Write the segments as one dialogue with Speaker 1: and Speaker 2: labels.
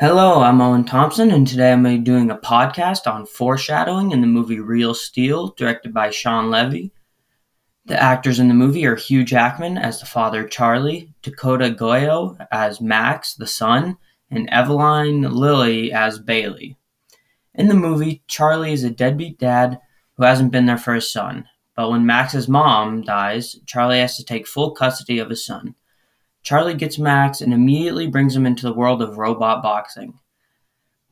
Speaker 1: Hello, I'm Owen Thompson, and today I'm going to be doing a podcast on foreshadowing in the movie Real Steel, directed by Shawn Levy. The actors in the movie are Hugh Jackman as the father Charlie, Dakota Goyo as Max, the son, and Eveline Lilly as Bailey. In the movie, Charlie is a deadbeat dad who hasn't been there for his son, but when Max's mom dies, Charlie has to take full custody of his son. Charlie gets Max and immediately brings him into the world of robot boxing.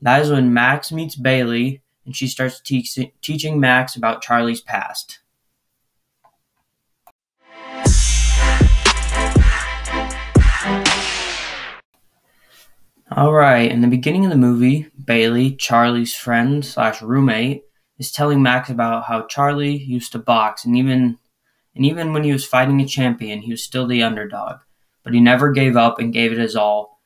Speaker 1: That is when Max meets Bailey and she starts te- teaching Max about Charlie's past. Alright, in the beginning of the movie, Bailey, Charlie's friend slash roommate, is telling Max about how Charlie used to box and even and even when he was fighting a champion, he was still the underdog but he never gave up and gave it his all.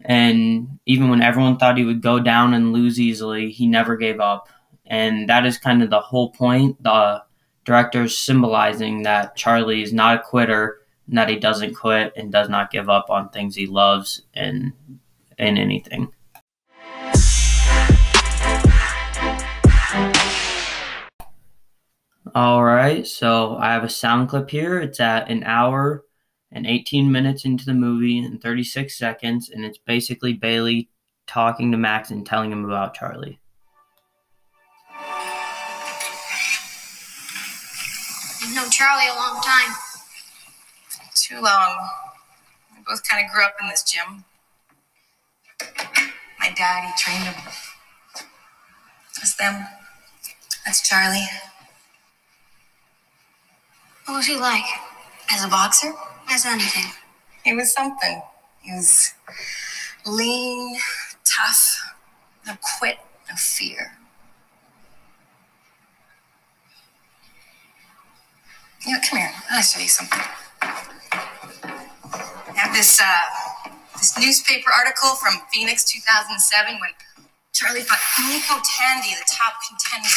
Speaker 1: And even when everyone thought he would go down and lose easily, he never gave up. And that is kind of the whole point. The director's symbolizing that Charlie is not a quitter and that he doesn't quit and does not give up on things he loves and in anything. All right, so I have a sound clip here. It's at an hour and 18 minutes into the movie and 36 seconds, and it's basically Bailey talking to Max and telling him about Charlie.
Speaker 2: You've known Charlie a long time.
Speaker 3: Too long. We both kind of grew up in this gym. My daddy trained him. That's them. That's Charlie.
Speaker 2: What was he like?
Speaker 3: As a boxer?
Speaker 2: As anything.
Speaker 3: He was something. He was lean, tough, no quit, no fear. You know, come here. I'll show you something. I have this uh, this newspaper article from Phoenix 2007 when Charlie fought Nico Tandy, the top contender.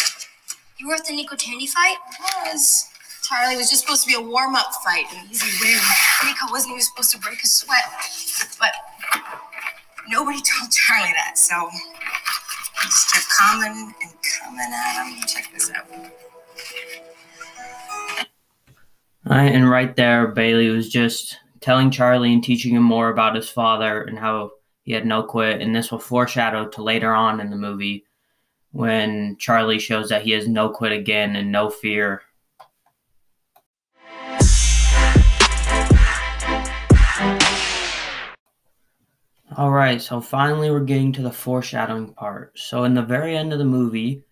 Speaker 2: You were at the Nico Tandy fight?
Speaker 3: Was Charlie was just supposed to be a warm up fight, an easy win. Nico wasn't even supposed to break a sweat. But nobody told Charlie that, so he just kept coming and coming at him. Check this out.
Speaker 1: Right, and right there, Bailey was just telling Charlie and teaching him more about his father and how he had no quit. And this will foreshadow to later on in the movie when Charlie shows that he has no quit again and no fear All right, so finally we're getting to the foreshadowing part. So in the very end of the movie,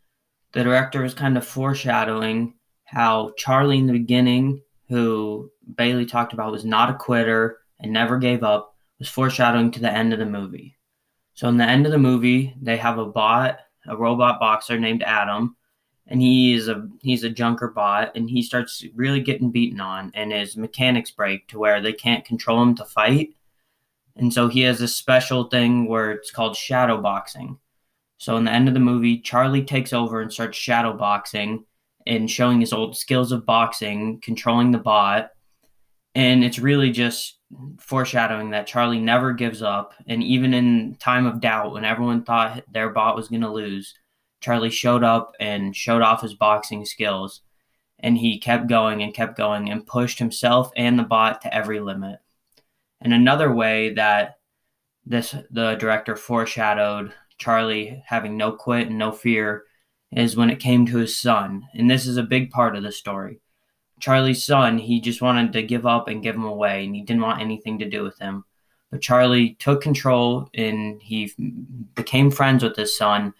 Speaker 1: the director is kind of foreshadowing how Charlie in the beginning, who Bailey talked about was not a quitter and never gave up, was foreshadowing to the end of the movie. So in the end of the movie, they have a bot, a robot boxer named Adam, and he is a he's a junker bot and he starts really getting beaten on and his mechanics break to where they can't control him to fight and so he has a special thing where it's called shadow boxing. So in the end of the movie, Charlie takes over and starts shadow boxing and showing his old skills of boxing, controlling the bot. And it's really just foreshadowing that Charlie never gives up. And even in time of doubt, when everyone thought their bot was going to lose, Charlie showed up and showed off his boxing skills. And he kept going and kept going and pushed himself and the bot to every limit. And another way that this the director foreshadowed Charlie having no quit and no fear is when it came to his son. And this is a big part of the story. Charlie's son, he just wanted to give up and give him away, and he didn't want anything to do with him. But Charlie took control and he became friends with his son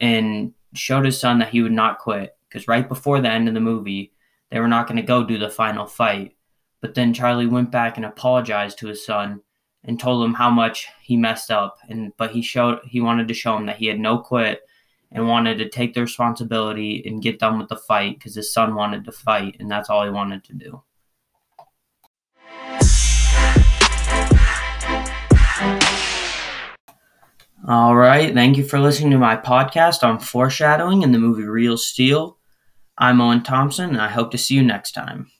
Speaker 1: and showed his son that he would not quit. Because right before the end of the movie, they were not going to go do the final fight. But then Charlie went back and apologized to his son and told him how much he messed up and but he showed he wanted to show him that he had no quit and wanted to take the responsibility and get done with the fight because his son wanted to fight and that's all he wanted to do. All right, thank you for listening to my podcast on foreshadowing in the movie Real Steel. I'm Owen Thompson, and I hope to see you next time.